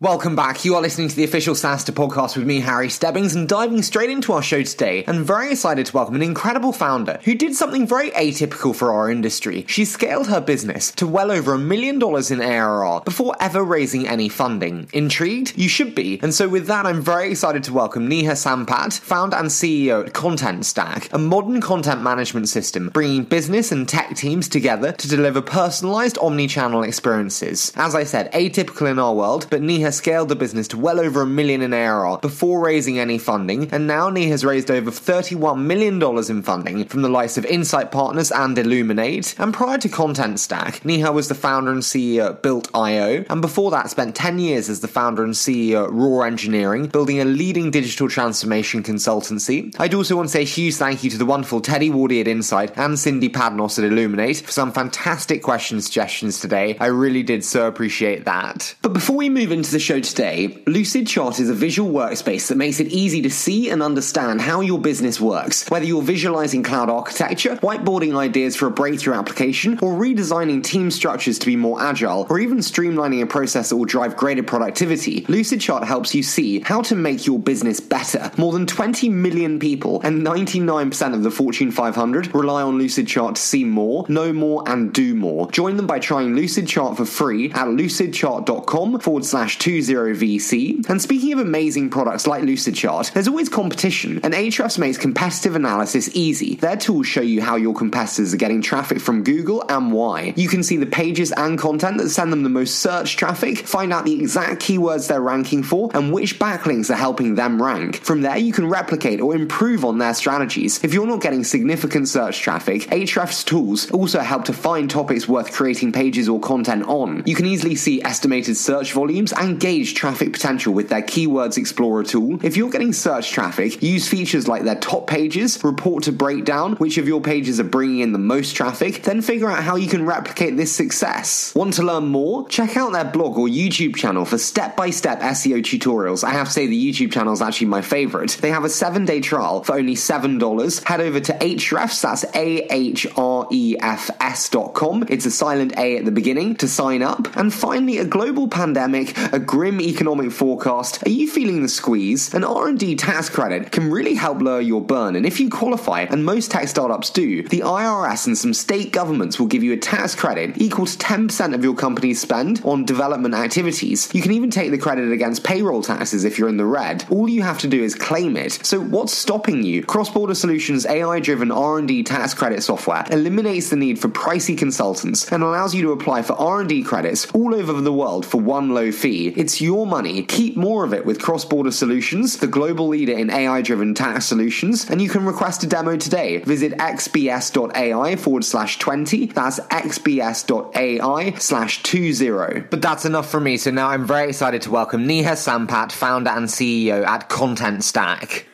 Welcome back. You are listening to the official SaaStr podcast with me, Harry Stebbings, and diving straight into our show today. And very excited to welcome an incredible founder who did something very atypical for our industry. She scaled her business to well over a million dollars in ARR before ever raising any funding. Intrigued? You should be. And so with that, I'm very excited to welcome Neha Sampat, founder and CEO at Contentstack, a modern content management system bringing business and tech teams together to deliver personalized omni-channel experiences. As I said, atypical in our world, but Neha scaled the business to well over a million in ARR before raising any funding, and now Neha has raised over $31 million in funding from the likes of Insight Partners and Illuminate. And prior to Contentstack, Neha was the founder and CEO at Built.io, and before that spent 10 years as the founder and CEO at Raw Engineering, building a leading digital transformation consultancy. I'd also want to say a huge thank you to the wonderful Teddy Wardi at Insight and Cindy Padnos at Illuminate for some fantastic question suggestions today. I really did so appreciate that. But before we move into the the show today, Lucidchart is a visual workspace that makes it easy to see and understand how your business works, whether you're visualizing cloud architecture, whiteboarding ideas for a breakthrough application, or redesigning team structures to be more agile, or even streamlining a process that will drive greater productivity. Lucidchart helps you see how to make your business better. More than 20 million people and 99% of the Fortune 500 rely on Lucidchart to see more, know more, and do more. Join them by trying Lucidchart for free at lucidchart.com forward slash 20VC. And speaking of amazing products like Lucidchart, there's always competition, and Ahrefs makes competitive analysis easy. Their tools show you how your competitors are getting traffic from Google and why. You can see the pages and content that send them the most search traffic, find out the exact keywords they're ranking for, and which backlinks are helping them rank. From there, you can replicate or improve on their strategies. If you're not getting significant search traffic, Ahrefs tools also help to find topics worth creating pages or content on. You can easily see estimated search volumes and gauge traffic potential with their Keywords Explorer tool. If you're getting search traffic, use features like their top pages, report to breakdown which of your pages are bringing in the most traffic, then figure out how you can replicate this success. Want to learn more? Check out their blog or YouTube channel for step by step SEO tutorials. I have to say, the YouTube channel is actually my favorite. They have a seven day trial for only $7. Head over to Ahrefs, that's A H R E F S.com. It's a silent A at the beginning to sign up. And finally, a global pandemic, a grim economic forecast, are you feeling the squeeze? An R&D tax credit can really help lower your burn, and if you qualify, and most tech startups do, the IRS and some state governments will give you a tax credit equal to 10% of your company's spend on development activities. You can even take the credit against payroll taxes if you're in the red. All you have to do is claim it. So what's stopping you? Cross-Border Solutions AI-driven R&D tax credit software eliminates the need for pricey consultants and allows you to apply for R&D credits all over the world for one low fee. It's your money. Keep more of it with Cross Border Solutions, the global leader in AI driven tax solutions, and you can request a demo today. Visit xbs.ai forward slash 20. That's xbs.ai slash 20. But that's enough for me, so now I'm very excited to welcome Neha Sampat, founder and CEO at Contentstack.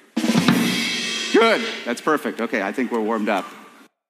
Good. That's perfect. Okay, I think we're warmed up.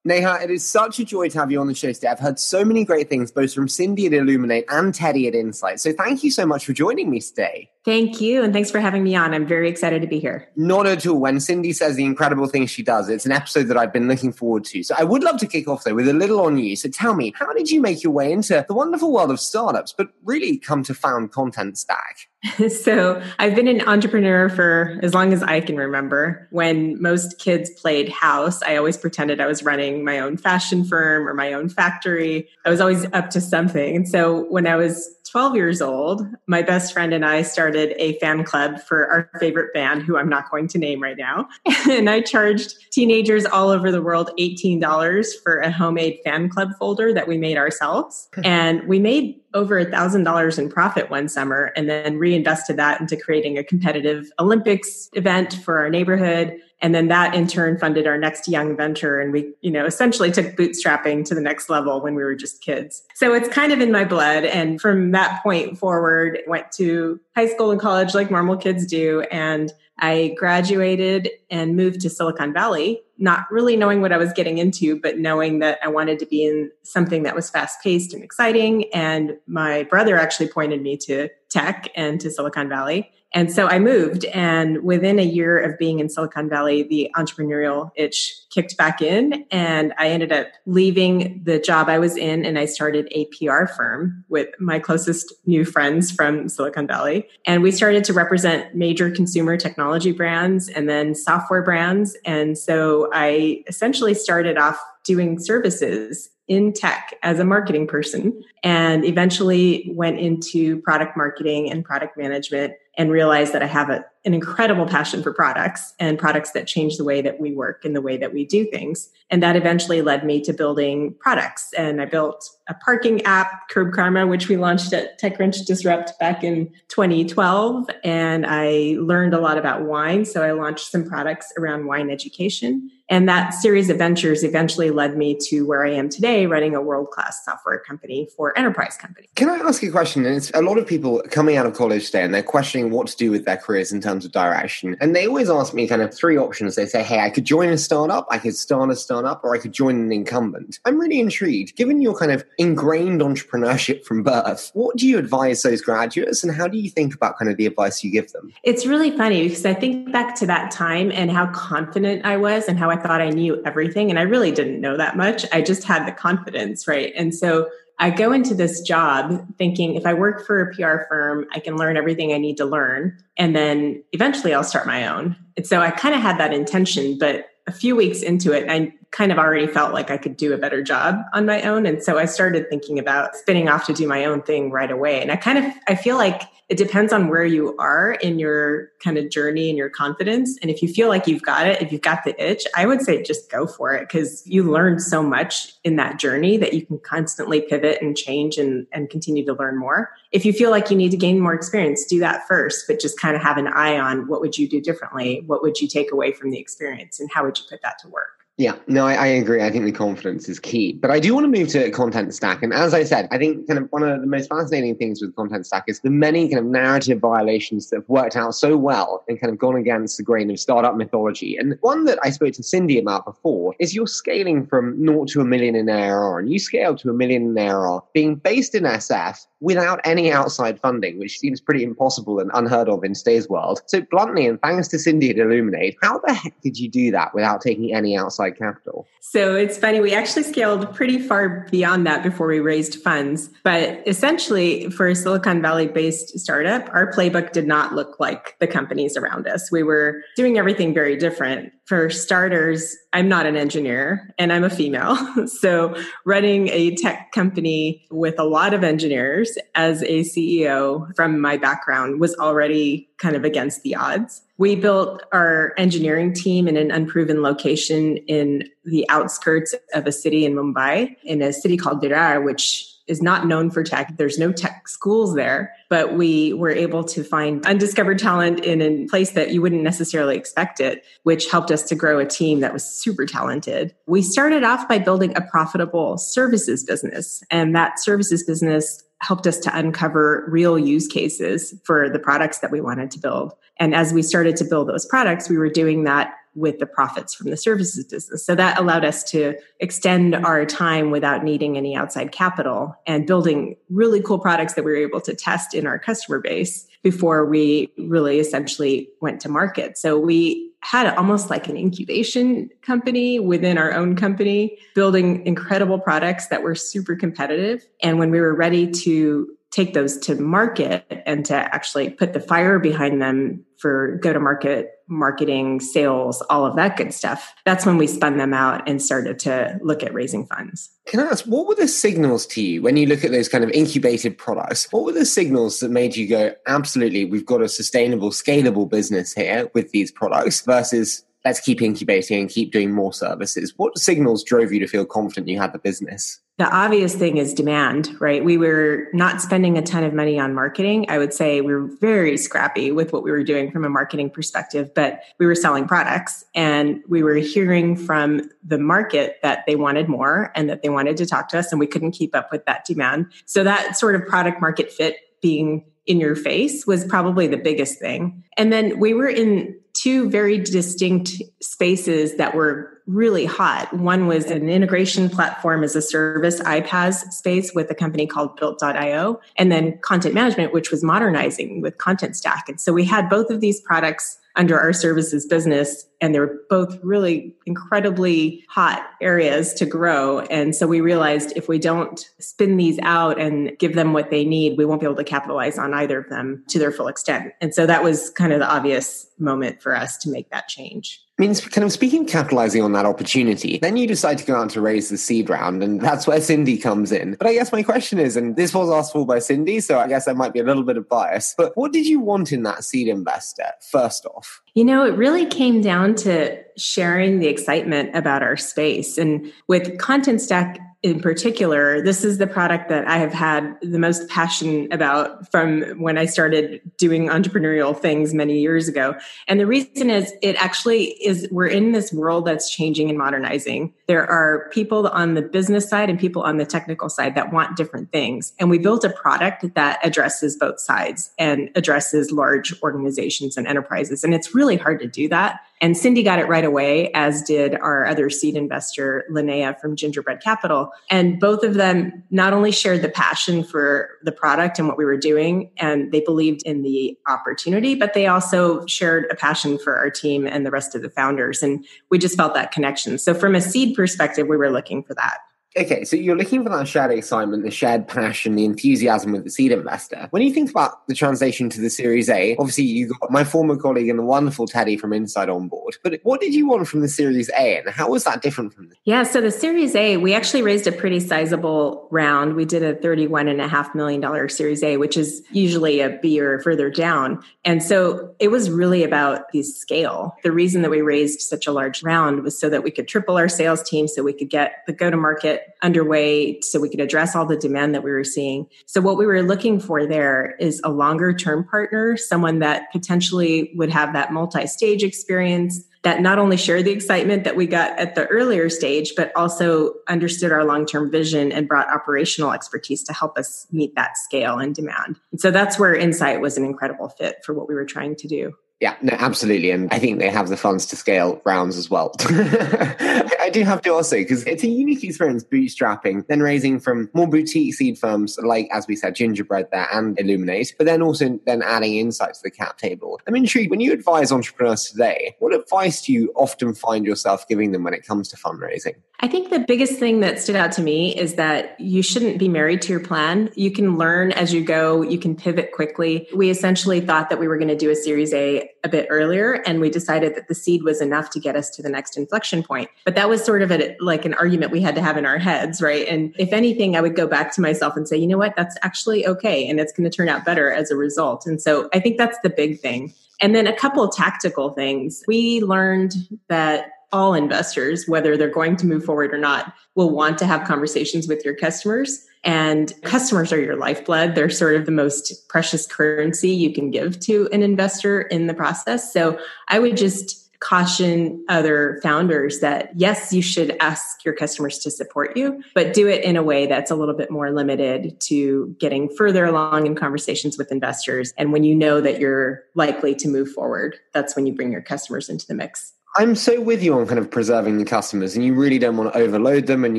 Neha, it is such a joy to have you on the show today. I've heard so many great things, both from Cindy at Illuminate and Teddy at Insight. So thank you so much for joining me today. Thank you. And thanks for having me on. I'm very excited to be here. Not at all. When Cindy says the incredible things she does, it's an episode that I've been looking forward to. So I would love to kick off though with a little on you. So tell me, how did you make your way into the wonderful world of startups, but really come to found Contentstack? so I've been an entrepreneur for as long as I can remember. When most kids played house, I always pretended I was running my own fashion firm or my own factory. I was always up to something. And so when I was 12 years old, my best friend and I started a fan club for our favorite band, who I'm not going to name right now. and I charged teenagers all over the world $18 for a homemade fan club folder that we made ourselves. Hmm. and we made over a thousand dollars in profit one summer and then reinvested that into creating a competitive Olympics event for our neighborhood and then that in turn funded our next young venture and we you know essentially took bootstrapping to the next level when we were just kids so it's kind of in my blood and from that point forward went to high school and college like normal kids do and I graduated and moved to Silicon Valley, not really knowing what I was getting into, but knowing that I wanted to be in something that was fast paced and exciting. And my brother actually pointed me to tech and to Silicon Valley. And so I moved, and within a year of being in Silicon Valley, the entrepreneurial itch kicked back in, and I ended up leaving the job I was in, and I started a PR firm with my closest new friends from Silicon Valley. And we started to represent major consumer technology brands and then software brands. And so I essentially started off doing services in tech as a marketing person and eventually went into product marketing and product management and realized that I have a, an incredible passion for products and products that change the way that we work and the way that we do things. And that eventually led me to building products. And I built a parking app, Curb Karma, which we launched at TechCrunch Disrupt back in 2012. And I learned a lot about wine. So I launched some products around wine education. And that series of ventures eventually led me to where I am today, running a world class software company for enterprise companies. Can I ask you a question? And it's a lot of people coming out of college today and they're questioning what to do with their careers in terms of direction. And they always ask me kind of three options. They say, hey, I could join a startup, I could start a startup, or I could join an incumbent. I'm really intrigued. Given your kind of ingrained entrepreneurship from birth, what do you advise those graduates and how do you think about kind of the advice you give them? It's really funny because I think back to that time and how confident I was and how I thought I knew everything. And I really didn't know that much. I just had the confidence, right? And so I go into this job thinking if I work for a PR firm, I can learn everything I need to learn. And then eventually I'll start my own. And so I kind of had that intention, but a few weeks into it, I kind of already felt like I could do a better job on my own. And so I started thinking about spinning off to do my own thing right away. And I kind of, I feel like it depends on where you are in your kind of journey and your confidence. And if you feel like you've got it, if you've got the itch, I would say just go for it because you learn so much in that journey that you can constantly pivot and change and, and continue to learn more. If you feel like you need to gain more experience, do that first, but just kind of have an eye on what would you do differently? What would you take away from the experience and how would you put that to work? Yeah, no, I, I, agree. I think the confidence is key. But I do want to move to Contentstack. And as I said, I think kind of one of the most fascinating things with Contentstack is the many kind of narrative violations that have worked out so well and kind of gone against the grain of startup mythology. And one that I spoke to Cindy about before is you're scaling from naught to a million in ARR and you scale to a million in ARR being based in SF without any outside funding, which seems pretty impossible and unheard of in today's world. So bluntly, and thanks to Cindy at Illuminate, how the heck did you do that without taking any outside capital? So it's funny, we actually scaled pretty far beyond that before we raised funds. But essentially, for a Silicon Valley based startup, our playbook did not look like the companies around us. We were doing everything very different. For starters, I'm not an engineer and I'm a female. So running a tech company with a lot of engineers as a CEO from my background was already kind of against the odds. We built our engineering team in an unproven location in the outskirts of a city in Mumbai, in a city called Virar, which is not known for tech. There's no tech schools there, but we were able to find undiscovered talent in a place that you wouldn't necessarily expect it, which helped us to grow a team that was super talented. We started off by building a profitable services business, and that services business helped us to uncover real use cases for the products that we wanted to build. And as we started to build those products, we were doing that with the profits from the services business. So that allowed us to extend our time without needing any outside capital and building really cool products that we were able to test in our customer base before we really essentially went to market. So we had almost like an incubation company within our own company, building incredible products that were super competitive. And when we were ready to take those to market and to actually put the fire behind them for go to market marketing, sales, all of that good stuff. That's when we spun them out and started to look at raising funds. Can I ask, what were the signals to you when you look at those kind of incubated products? What were the signals that made you go, absolutely, we've got a sustainable, scalable business here with these products versus let's keep incubating and keep doing more services? What signals drove you to feel confident you had the business? The obvious thing is demand, right? We were not spending a ton of money on marketing. I would say we were very scrappy with what we were doing from a marketing perspective, but we were selling products and we were hearing from the market that they wanted more and that they wanted to talk to us and we couldn't keep up with that demand. So that sort of product market fit being in your face was probably the biggest thing. And then we were in two very distinct spaces that were really hot. One was an integration platform as a service iPaaS space with a company called built.io, and then content management, which was modernizing with Contentstack. And so we had both of these products under our services business and they're both really incredibly hot areas to grow. And so we realized if we don't spin these out and give them what they need we won't be able to capitalize on either of them to their full extent. And so that was kind of the obvious moment for us to make that change means kind of speaking capitalizing on that opportunity then you decide to go out to raise the seed round and that's where cindy comes in. But i guess my question is and this was asked for by cindy so i guess there might be a little bit of bias but what did you want in that seed investor first off? You know it really came down to sharing the excitement about our space. And with Contentstack in particular, this is the product that I have had the most passion about from when I started doing entrepreneurial things many years ago. And the reason is it actually is we're in this world that's changing and modernizing. There are people on the business side and people on the technical side that want different things. And we built a product that addresses both sides and addresses large organizations and enterprises. And it's really hard to do that and Cindy got it right away, as did our other seed investor, Linnea from Gingerbread Capital. And both of them not only shared the passion for the product and what we were doing, and they believed in the opportunity, but they also shared a passion for our team and the rest of the founders. And we just felt that connection. So, from a seed perspective, we were looking for that. Okay, so you're looking for that shared excitement, the shared passion, the enthusiasm with the seed investor. When you think about the translation to the Series A, obviously you got my former colleague and the wonderful Teddy from Insight on board. But what did you want from the Series A, and how was that different from? The- yeah, so the Series A, we actually raised a pretty sizable round. We did a thirty-one and a half million dollar Series A, which is usually a B or further down, and so it was really about the scale. The reason that we raised such a large round was so that we could triple our sales team, so we could get the go-to-market underway so we could address all the demand that we were seeing. So what we were looking for there is a longer term partner, someone that potentially would have that multi-stage experience that not only shared the excitement that we got at the earlier stage, but also understood our long term vision and brought operational expertise to help us meet that scale and demand. And so that's where Insight was an incredible fit for what we were trying to do. Yeah, no, absolutely. And I think they have the funds to scale rounds as well. I do have to also, because it's a unique experience bootstrapping, then raising from more boutique seed firms like, as we said, Gingerbread there and Illuminate, but then also then adding insights to the cap table. I'm intrigued, when you advise entrepreneurs today, what advice do you often find yourself giving them when it comes to fundraising? I think the biggest thing that stood out to me is that you shouldn't be married to your plan. You can learn as you go, you can pivot quickly. We essentially thought that we were going to do a Series A a bit earlier, and we decided that the seed was enough to get us to the next inflection point. But that was sort of a, like an argument we had to have in our heads, right? And if anything, I would go back to myself and say, you know what, that's actually okay. And it's going to turn out better as a result. And so I think that's the big thing. And then a couple tactical things. We learned that all investors, whether they're going to move forward or not, will want to have conversations with your customers. And customers are your lifeblood. They're sort of the most precious currency you can give to an investor in the process. So I would just caution other founders that yes, you should ask your customers to support you, but do it in a way that's a little bit more limited to getting further along in conversations with investors. And when you know that you're likely to move forward, that's when you bring your customers into the mix. I'm so with you on kind of preserving the customers, and you really don't want to overload them. And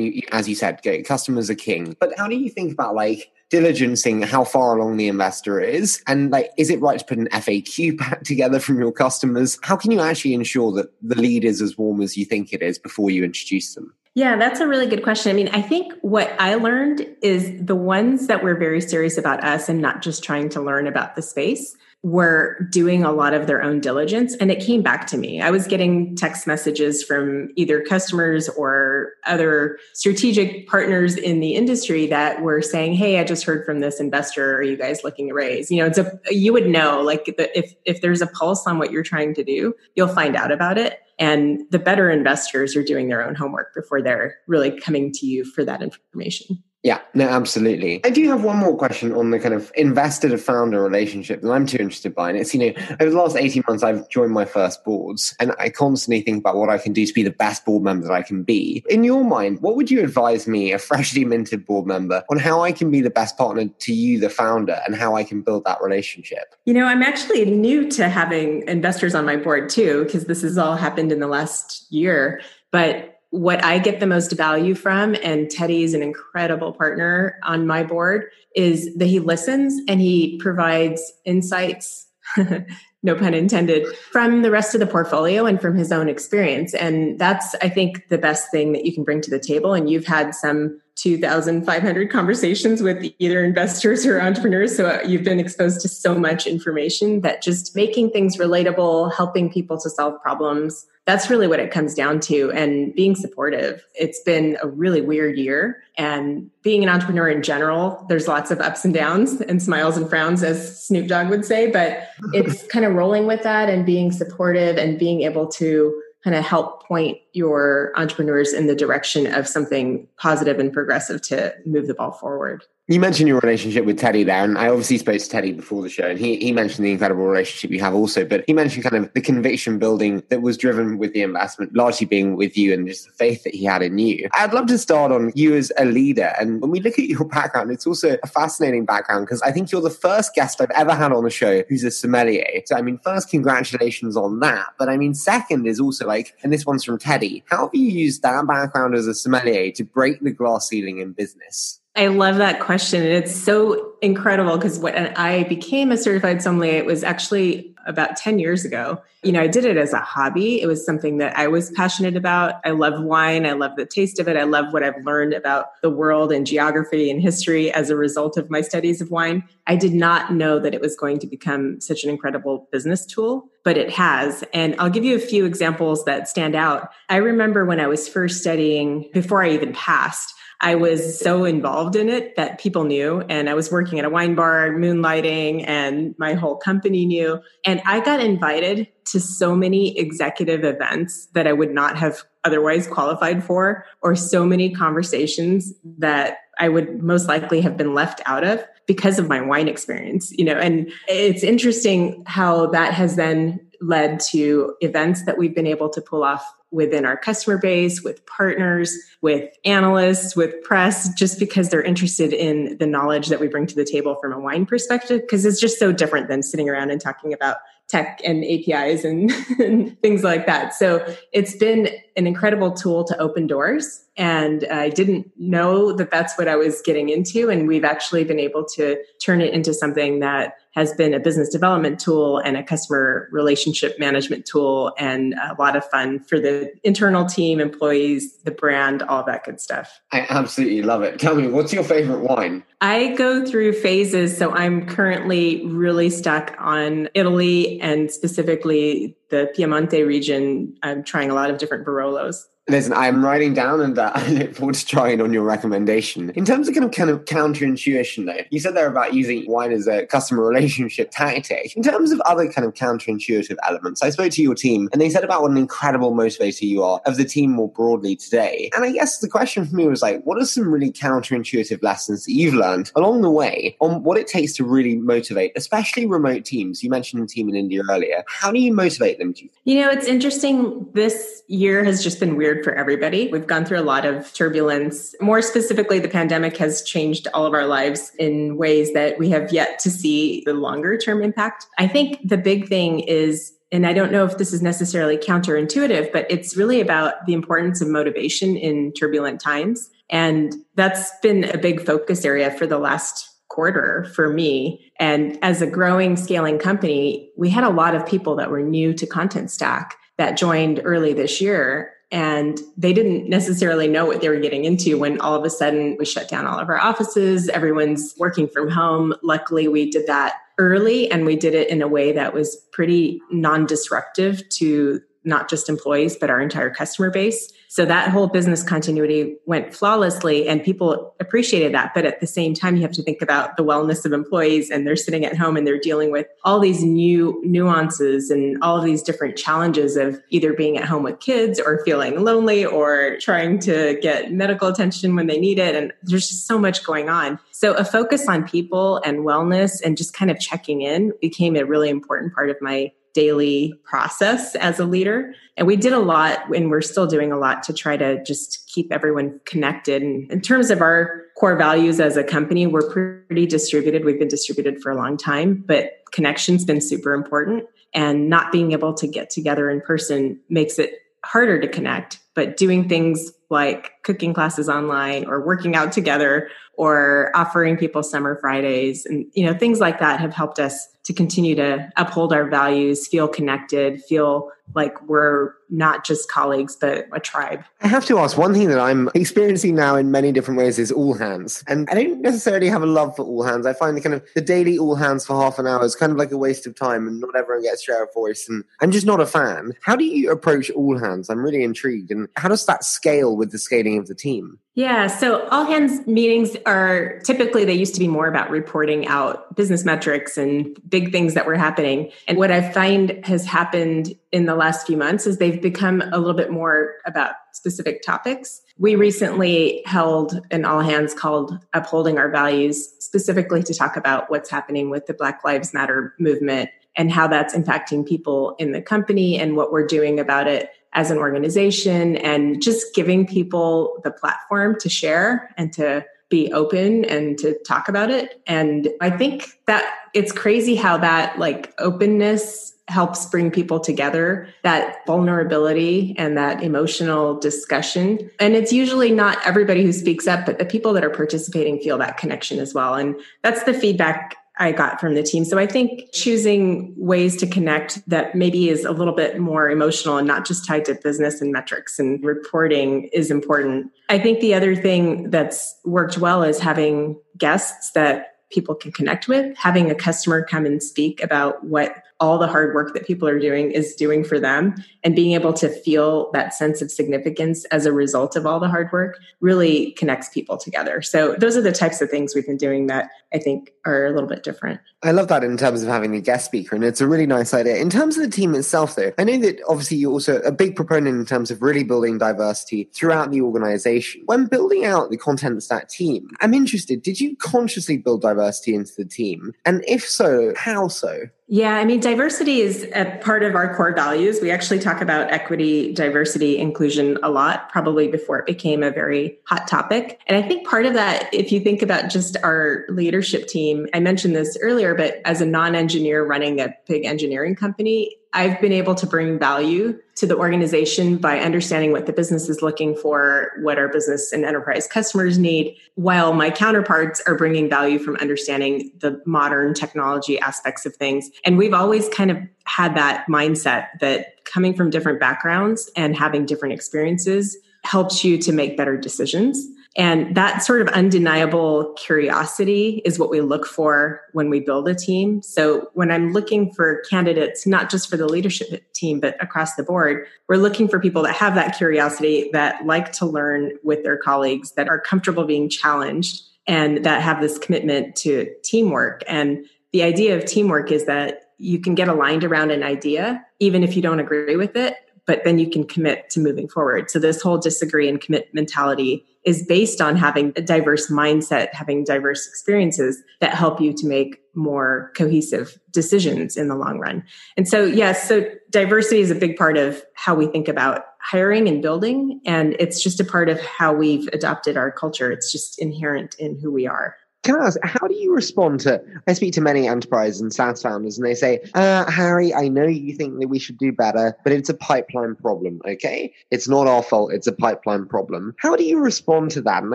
you, as you said, customers are king. But how do you think about like diligencing how far along the investor is? And like, is it right to put an FAQ pack together from your customers? How can you actually ensure that the lead is as warm as you think it is before you introduce them? Yeah, that's a really good question. I mean, I think what I learned is the ones that were very serious about us and not just trying to learn about the space were doing a lot of their own diligence and it came back to me. I was getting text messages from either customers or other strategic partners in the industry that were saying, "Hey, I just heard from this investor. Are you guys looking to raise?" You know, it's a you would know like if if there's a pulse on what you're trying to do, you'll find out about it. And the better investors are doing their own homework before they're really coming to you for that information. Yeah, no, absolutely. I do have one more question on the kind of investor to founder relationship that I'm too interested by. And it's, you know, over the last 18 months, I've joined my first boards and I constantly think about what I can do to be the best board member that I can be. In your mind, what would you advise me, a freshly minted board member, on how I can be the best partner to you, the founder, and how I can build that relationship? You know, I'm actually new to having investors on my board too, because this has all happened in the last year. But what I get the most value from, and Teddy is an incredible partner on my board, is that he listens and he provides insights, no pun intended, from the rest of the portfolio and from his own experience. And that's, I think, the best thing that you can bring to the table. And you've had some 2,500 conversations with either investors or entrepreneurs. So uh, you've been exposed to so much information that just making things relatable, helping people to solve problems, that's really what it comes down to. And being supportive. It's been a really weird year. And being an entrepreneur in general, there's lots of ups and downs and smiles and frowns, as Snoop Dogg would say. But it's kind of rolling with that and being supportive and being able to kind of help point your entrepreneurs in the direction of something positive and progressive to move the ball forward. You mentioned your relationship with Teddy there, and I obviously spoke to Teddy before the show, and he, he mentioned the incredible relationship you have also, but he mentioned kind of the conviction building that was driven with the investment, largely being with you and just the faith that he had in you. I'd love to start on you as a leader. And when we look at your background, it's also a fascinating background because I think you're the first guest I've ever had on the show who's a sommelier. So, I mean, first, congratulations on that. But I mean, second is also like, and this one's from Teddy, how have you used that background as a sommelier to break the glass ceiling in business? I love that question. And it's so incredible because when I became a certified sommelier, it was actually about 10 years ago. You know, I did it as a hobby. It was something that I was passionate about. I love wine. I love the taste of it. I love what I've learned about the world and geography and history as a result of my studies of wine. I did not know that it was going to become such an incredible business tool, but it has. And I'll give you a few examples that stand out. I remember when I was first studying, before I even passed, I was so involved in it that people knew. And I was working at a wine bar, moonlighting, and my whole company knew. And I got invited to so many executive events that I would not have otherwise qualified for, or so many conversations that I would most likely have been left out of because of my wine experience, you know, and it's interesting how that has then led to events that we've been able to pull off within our customer base, with partners, with analysts, with press, just because they're interested in the knowledge that we bring to the table from a wine perspective, because it's just so different than sitting around and talking about tech and APIs and, and, things like that. So it's been an incredible tool to open doors. And I didn't know that that's what I was getting into. And we've actually been able to turn it into something that has been a business development tool and a customer relationship management tool and a lot of fun for the internal team, employees, the brand, all that good stuff. I absolutely love it. Tell me, what's your favorite wine? I go through phases. So I'm currently really stuck on Italy and specifically the Piemonte region. I'm trying a lot of different Barolos. Listen, I'm writing down and uh, I look forward to trying on your recommendation. In terms of kind of kind of counterintuition though, you said there about using wine as a customer relationship tactic. In terms of other kind of counterintuitive elements, I spoke to your team and they said about what an incredible motivator you are of the team more broadly today. And I guess the question for me was like, what are some really counterintuitive lessons that you've learned along the way on what it takes to really motivate, especially remote teams? You mentioned the team in India earlier. How do you motivate them? You know, it's interesting. This year has just been weird for everybody. We've gone through a lot of turbulence. More specifically, the pandemic has changed all of our lives in ways that we have yet to see the longer term impact. I think the big thing is and I don't know if this is necessarily counterintuitive, but it's really about the importance of motivation in turbulent times. And that's been a big focus area for the last quarter for me. And as a growing, scaling company, we had a lot of people that were new to Contentstack that joined early this year and they didn't necessarily know what they were getting into when all of a sudden we shut down all of our offices everyone's working from home luckily we did that early and we did it in a way that was pretty non-disruptive to not just employees, but our entire customer base. So that whole business continuity went flawlessly and people appreciated that. But at the same time, you have to think about the wellness of employees and they're sitting at home and they're dealing with all these new nuances and all these different challenges of either being at home with kids or feeling lonely or trying to get medical attention when they need it. And there's just so much going on. So a focus on people and wellness and just kind of checking in became a really important part of my daily process as a leader. And we did a lot and we're still doing a lot to try to just keep everyone connected. And in terms of our core values as a company, we're pretty distributed. We've been distributed for a long time, but connection's been super important. And not being able to get together in person makes it harder to connect. But doing things like cooking classes online or working out together or offering people summer Fridays and you know things like that have helped us to continue to uphold our values, feel connected, feel like we're not just colleagues, but a tribe. I have to ask one thing that I'm experiencing now in many different ways is all hands. And I don't necessarily have a love for all hands. I find the kind of the daily all hands for half an hour is kind of like a waste of time and not everyone gets to share a voice. And I'm just not a fan. How do you approach all hands? I'm really intrigued. And how does that scale with the scaling of the team? Yeah, so all hands meetings are typically they used to be more about reporting out business metrics and big things that were happening. And what I find has happened in the last few months is they've become a little bit more about specific topics. We recently held an all hands called Upholding Our Values, specifically to talk about what's happening with the Black Lives Matter movement and how that's impacting people in the company and what we're doing about it as an organization and just giving people the platform to share and to be open and to talk about it. And I think that it's crazy how that like openness helps bring people together, that vulnerability and that emotional discussion. And it's usually not everybody who speaks up, but the people that are participating feel that connection as well. And that's the feedback I got from the team. So I think choosing ways to connect that maybe is a little bit more emotional and not just tied to business and metrics and reporting is important. I think the other thing that's worked well is having guests that people can connect with, having a customer come and speak about what all the hard work that people are doing is doing for them and being able to feel that sense of significance as a result of all the hard work really connects people together. So those are the types of things we've been doing that I think are a little bit different. I love that in terms of having a guest speaker, and it's a really nice idea. In terms of the team itself, though, I know that obviously you're also a big proponent in terms of really building diversity throughout the organization. When building out the Contentstack team, I'm interested, did you consciously build diversity into the team? And if so, how so? Yeah, I mean, diversity is a part of our core values. We actually talk about equity, diversity, inclusion a lot, probably before it became a very hot topic. And I think part of that, if you think about just our leadership team, I mentioned this earlier, but as a non engineer running a big engineering company, I've been able to bring value to the organization by understanding what the business is looking for, what our business and enterprise customers need, while my counterparts are bringing value from understanding the modern technology aspects of things. And we've always kind of had that mindset that coming from different backgrounds and having different experiences helps you to make better decisions. And that sort of undeniable curiosity is what we look for when we build a team. So when I'm looking for candidates, not just for the leadership team, but across the board, we're looking for people that have that curiosity, that like to learn with their colleagues, that are comfortable being challenged, and that have this commitment to teamwork. And the idea of teamwork is that you can get aligned around an idea, even if you don't agree with it, but then you can commit to moving forward. So this whole disagree and commit mentality is based on having a diverse mindset, having diverse experiences that help you to make more cohesive decisions in the long run. And so, yes, so diversity is a big part of how we think about hiring and building. And it's just a part of how we've adopted our culture. It's just inherent in who we are. Can I ask, how do you respond to? I speak to many enterprise and SaaS founders, and they say, uh, Harry, I know you think that we should do better, but it's a pipeline problem, okay? It's not our fault, it's a pipeline problem. How do you respond to that? And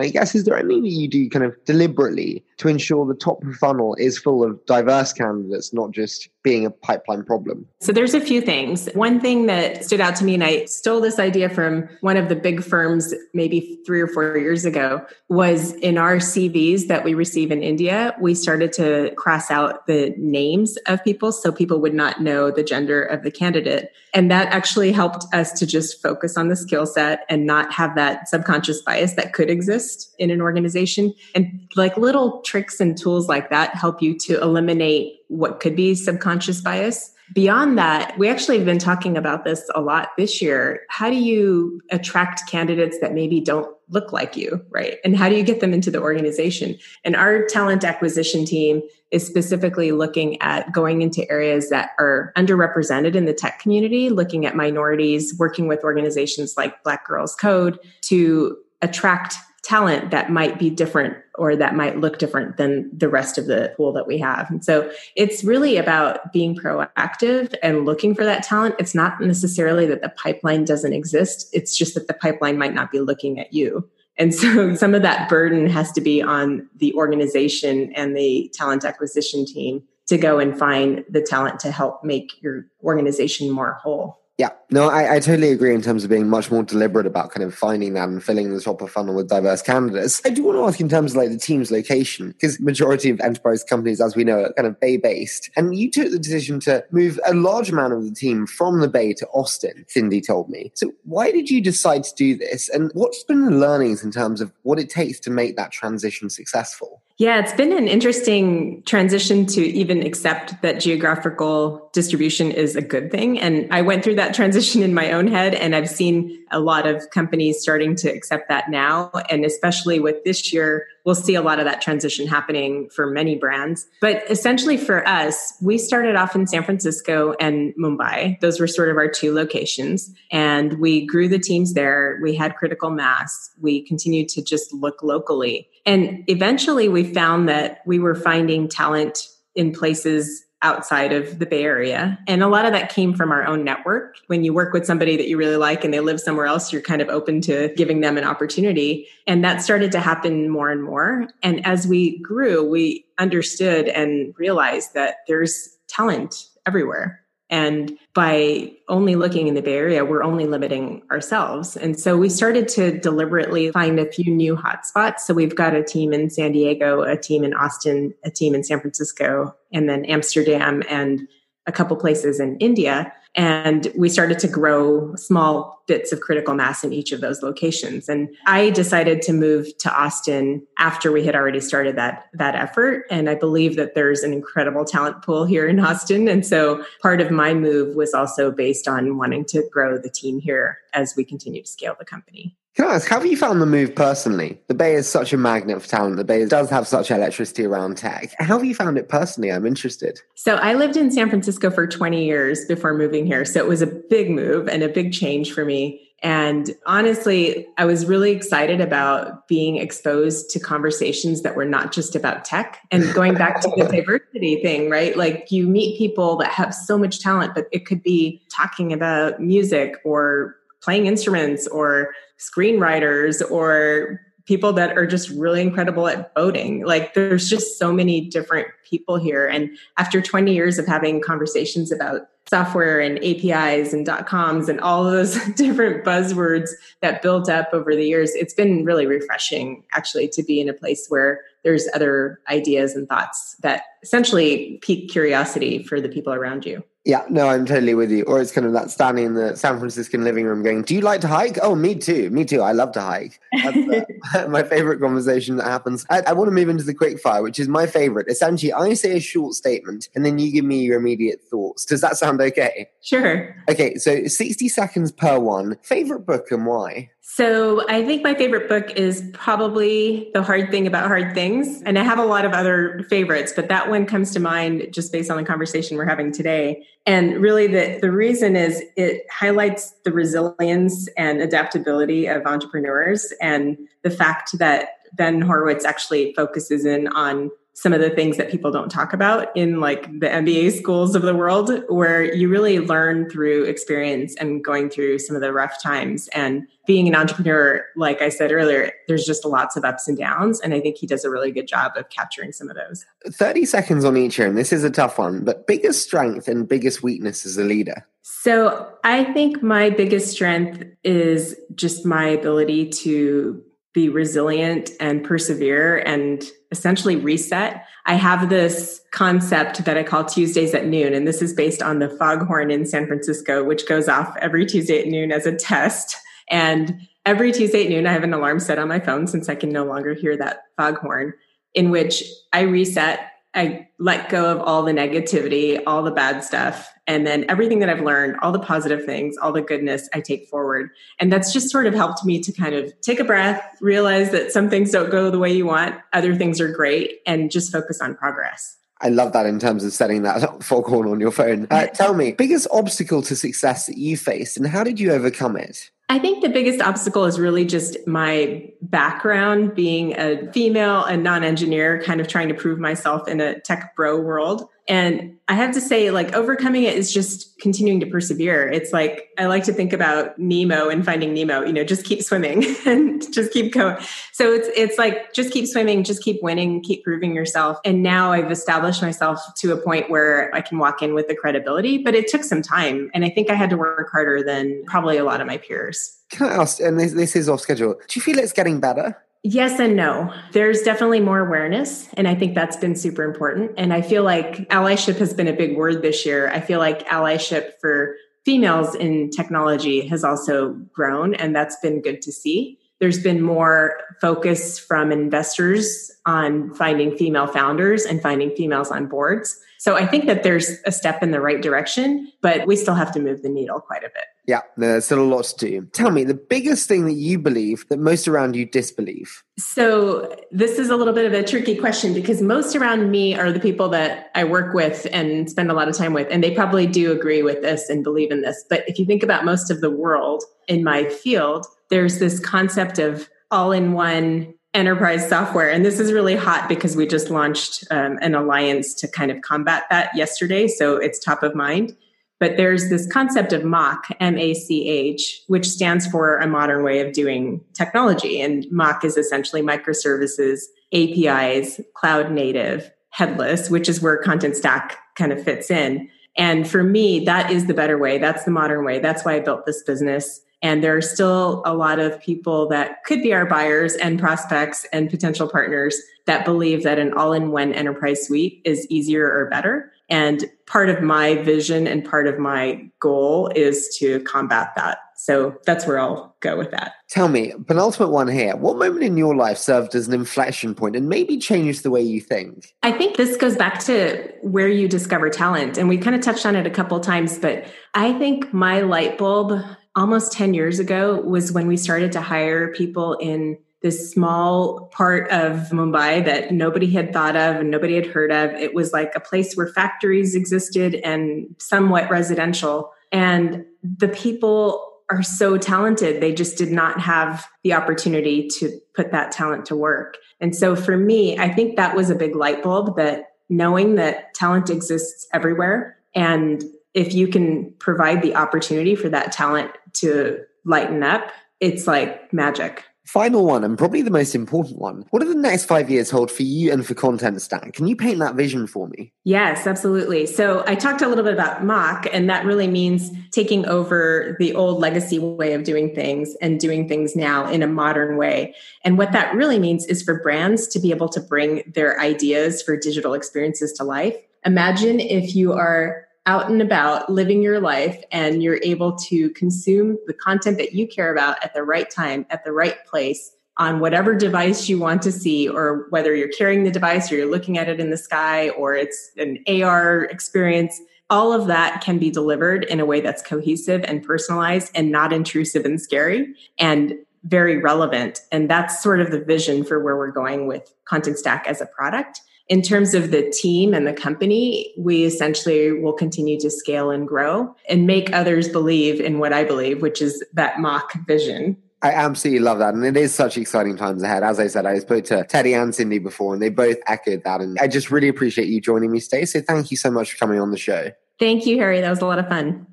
I guess, is there anything that you do kind of deliberately to ensure the top funnel is full of diverse candidates, not just being a pipeline problem? So there's a few things. One thing that stood out to me, and I stole this idea from one of the big firms maybe three or four years ago, was in our CVs that we receive in India, we started to cross out the names of people so people would not know the gender of the candidate. And that actually helped us to just focus on the skill set and not have that subconscious bias that could exist in an organization. And like little tricks and tools like that help you to eliminate what could be subconscious bias. Beyond that, we actually have been talking about this a lot this year. How do you attract candidates that maybe don't look like you, right? And how do you get them into the organization? And our talent acquisition team is specifically looking at going into areas that are underrepresented in the tech community, looking at minorities, working with organizations like Black Girls Code to attract talent that might be different or that might look different than the rest of the pool that we have. And so it's really about being proactive and looking for that talent. It's not necessarily that the pipeline doesn't exist, it's just that the pipeline might not be looking at you. And so some of that burden has to be on the organization and the talent acquisition team to go and find the talent to help make your organization more whole. Yeah, no, I, I, totally agree in terms of being much more deliberate about kind of finding that and filling the top of funnel with diverse candidates. I do want to ask in terms of like the team's location, because majority of enterprise companies, as we know, are kind of Bay based. And you took the decision to move a large amount of the team from the Bay to Austin, Cindy told me. So why did you decide to do this? And what's been the learnings in terms of what it takes to make that transition successful? Yeah, it's been an interesting transition to even accept that geographical distribution is a good thing. And I went through that transition in my own head, and I've seen a lot of companies starting to accept that now. And especially with this year, we'll see a lot of that transition happening for many brands. But essentially for us, we started off in San Francisco and Mumbai. Those were sort of our two locations. And we grew the teams there. We had critical mass. We continued to just look locally. And eventually we found that we were finding talent in places outside of the Bay Area. And a lot of that came from our own network. When you work with somebody that you really like and they live somewhere else, you're kind of open to giving them an opportunity. And that started to happen more and more. And as we grew, we understood and realized that there's talent everywhere. And by only looking in the Bay Area, we're only limiting ourselves. And so we started to deliberately find a few new hotspots. So we've got a team in San Diego, a team in Austin, a team in San Francisco, and then Amsterdam and a couple places in India. And we started to grow small bits of critical mass in each of those locations. And I decided to move to Austin after we had already started that, that effort. And I believe that there's an incredible talent pool here in Austin. And so part of my move was also based on wanting to grow the team here as we continue to scale the company. Can I ask, have you found the move personally? The Bay is such a magnet for talent. The Bay does have such electricity around tech. How have you found it personally? I'm interested. So I lived in San Francisco for 20 years before moving here. So it was a big move and a big change for me. And honestly, I was really excited about being exposed to conversations that were not just about tech and going back to the diversity thing, right? Like you meet people that have so much talent, but it could be talking about music or playing instruments or screenwriters or people that are just really incredible at boating. Like there's just so many different people here. And after 20 years of having conversations about software and APIs and dot coms and all those different buzzwords that built up over the years, it's been really refreshing actually to be in a place where there's other ideas and thoughts that essentially pique curiosity for the people around you. Yeah, no, I'm totally with you. Or it's kind of that standing in the San Franciscan living room going, Do you like to hike? Oh, me too. Me too. I love to hike. Uh, my favorite conversation that happens. I, I want to move into the quick fire, which is my favorite. Essentially, I say a short statement and then you give me your immediate thoughts. Does that sound okay? Sure. Okay, so 60 seconds per one. Favorite book and why? So I think my favorite book is probably The Hard Thing About Hard Things. And I have a lot of other favorites, but that one comes to mind just based on the conversation we're having today. And really the, the reason is it highlights the resilience and adaptability of entrepreneurs and the fact that Ben Horowitz actually focuses in on some of the things that people don't talk about in like the MBA schools of the world, where you really learn through experience and going through some of the rough times. And being an entrepreneur, like I said earlier, there's just lots of ups and downs. And I think he does a really good job of capturing some of those. 30 seconds on each here, and this is a tough one, but biggest strength and biggest weakness as a leader? So I think my biggest strength is just my ability to be resilient and persevere and essentially reset. I have this concept that I call Tuesdays at noon, and this is based on the foghorn in San Francisco, which goes off every Tuesday at noon as a test. And every Tuesday at noon, I have an alarm set on my phone since I can no longer hear that foghorn, in which I reset I let go of all the negativity, all the bad stuff, and then everything that I've learned, all the positive things, all the goodness I take forward. And that's just sort of helped me to kind of take a breath, realize that some things don't go the way you want, other things are great, and just focus on progress. I love that in terms of setting that foghorn on your phone. Uh, tell me, biggest obstacle to success that you faced, and how did you overcome it? I think the biggest obstacle is really just my background being a female and non engineer, kind of trying to prove myself in a tech bro world. And I have to say, like, overcoming it is just continuing to persevere. It's like, I like to think about Nemo and finding Nemo, you know, just keep swimming and just keep going. So it's, it's like, just keep swimming, just keep winning, keep proving yourself. And now I've established myself to a point where I can walk in with the credibility, but it took some time. And I think I had to work harder than probably a lot of my peers. Can I ask, and this, this is off schedule, do you feel it's getting better? Yes and no. There's definitely more awareness. And I think that's been super important. And I feel like allyship has been a big word this year. I feel like allyship for females in technology has also grown, and that's been good to see. There's been more focus from investors on finding female founders and finding females on boards. So I think that there's a step in the right direction, but we still have to move the needle quite a bit. Yeah, there's still a lot to do. Tell me the biggest thing that you believe that most around you disbelieve. So, this is a little bit of a tricky question because most around me are the people that I work with and spend a lot of time with, and they probably do agree with this and believe in this. But if you think about most of the world in my field, there's this concept of all in one enterprise software. And this is really hot because we just launched um, an alliance to kind of combat that yesterday. So, it's top of mind. But there's this concept of MACH, M A C H, which stands for a modern way of doing technology. And MACH is essentially microservices, APIs, cloud native, headless, which is where Contentstack kind of fits in. And for me, that is the better way. That's the modern way. That's why I built this business. And there are still a lot of people that could be our buyers and prospects and potential partners that believe that an all in one enterprise suite is easier or better. And part of my vision and part of my goal is to combat that. So that's where I'll go with that. Tell me, penultimate one here. What moment in your life served as an inflection point and maybe changed the way you think? I think this goes back to where you discover talent. And we kind of touched on it a couple times, but I think my light bulb almost 10 years ago was when we started to hire people in this small part of Mumbai that nobody had thought of and nobody had heard of. It was like a place where factories existed and somewhat residential. And the people are so talented. They just did not have the opportunity to put that talent to work. And so for me, I think that was a big light bulb that knowing that talent exists everywhere. And if you can provide the opportunity for that talent to lighten up, it's like magic. Final one, and probably the most important one. What do the next five years hold for you and for Contentstack? Can you paint that vision for me? Yes, absolutely. So I talked a little bit about MACH, and that really means taking over the old legacy way of doing things and doing things now in a modern way. And what that really means is for brands to be able to bring their ideas for digital experiences to life. Imagine if you are out and about living your life and you're able to consume the content that you care about at the right time, at the right place, on whatever device you want to see, or whether you're carrying the device or you're looking at it in the sky or it's an AR experience. All of that can be delivered in a way that's cohesive and personalized and not intrusive and scary and very relevant. And that's sort of the vision for where we're going with Contentstack as a product in terms of the team and the company, we essentially will continue to scale and grow and make others believe in what I believe, which is that MACH vision. I absolutely love that. And it is such exciting times ahead. As I said, I spoke to Teddy and Cindy before, and they both echoed that. And I just really appreciate you joining me today. So thank you so much for coming on the show. Thank you, Harry. That was a lot of fun.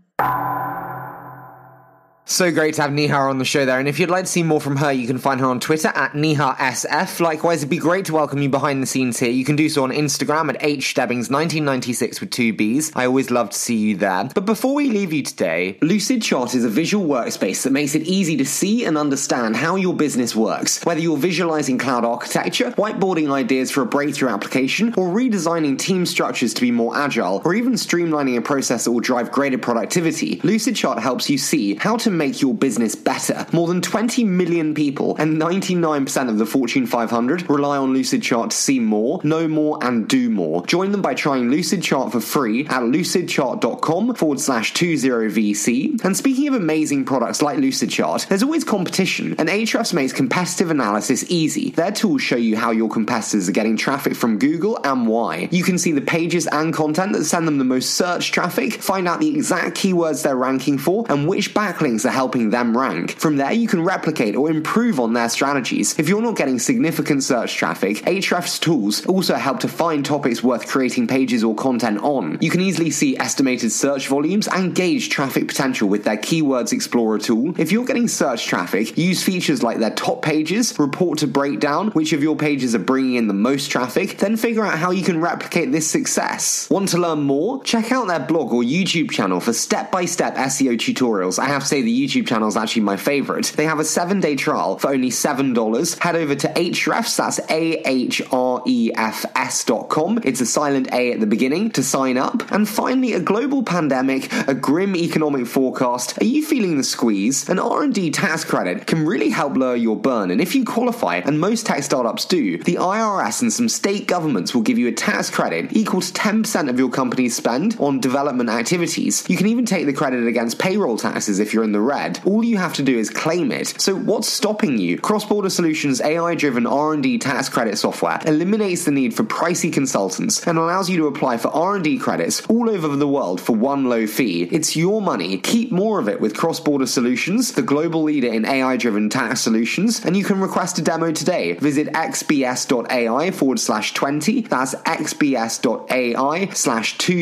So great to have Neha on the show there. And if you'd like to see more from her, you can find her on Twitter at NehaSF. Likewise, it'd be great to welcome you behind the scenes here. You can do so on Instagram at HStebbings1996 with two Bs. I always love to see you there. But before we leave you today, Lucidchart is a visual workspace that makes it easy to see and understand how your business works. Whether you're visualizing cloud architecture, whiteboarding ideas for a breakthrough application, or redesigning team structures to be more agile, or even streamlining a process that will drive greater productivity, Lucidchart helps you see how to make your business better. More than 20 million people and 99% of the Fortune 500 rely on Lucidchart to see more, know more, and do more. Join them by trying Lucidchart for free at lucidchart.com forward slash 20VC. And speaking of amazing products like Lucidchart, there's always competition, and Ahrefs makes competitive analysis easy. Their tools show you how your competitors are getting traffic from Google and why. You can see the pages and content that send them the most search traffic, find out the exact keywords they're ranking for, and which backlinks are helping them rank. From there, you can replicate or improve on their strategies. If you're not getting significant search traffic, Ahrefs tools also help to find topics worth creating pages or content on. You can easily see estimated search volumes and gauge traffic potential with their Keywords Explorer tool. If you're getting search traffic, use features like their top pages, report to breakdown which of your pages are bringing in the most traffic, then figure out how you can replicate this success. Want to learn more? Check out their blog or YouTube channel for step by step SEO tutorials. I have to say, the YouTube channel is actually my favorite. They have a seven day trial for only $7. Head over to Ahrefs, that's A H R E F S dot com. It's a silent A at the beginning to sign up. And finally, a global pandemic, a grim economic forecast. Are you feeling the squeeze? An R&D tax credit can really help lower your burn. And if you qualify, and most tech startups do, the IRS and some state governments will give you a tax credit equal to 10% of your company's spend on development activities. You can even take the credit against payroll taxes if you're in the red. All you have to do is claim it. So what's stopping you? Cross-Border Solutions AI-driven R&D tax credit software eliminates the need for pricey consultants and allows you to apply for R&D credits all over the world for one low fee. It's your money. Keep more of it with Cross-Border Solutions, the global leader in AI-driven tax solutions, and you can request a demo today. Visit xbs.ai forward slash 20. That's xbs.ai slash 20.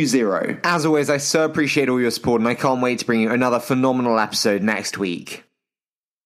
As always, I so appreciate all your support and I can't wait to bring you another phenomenal episode next week.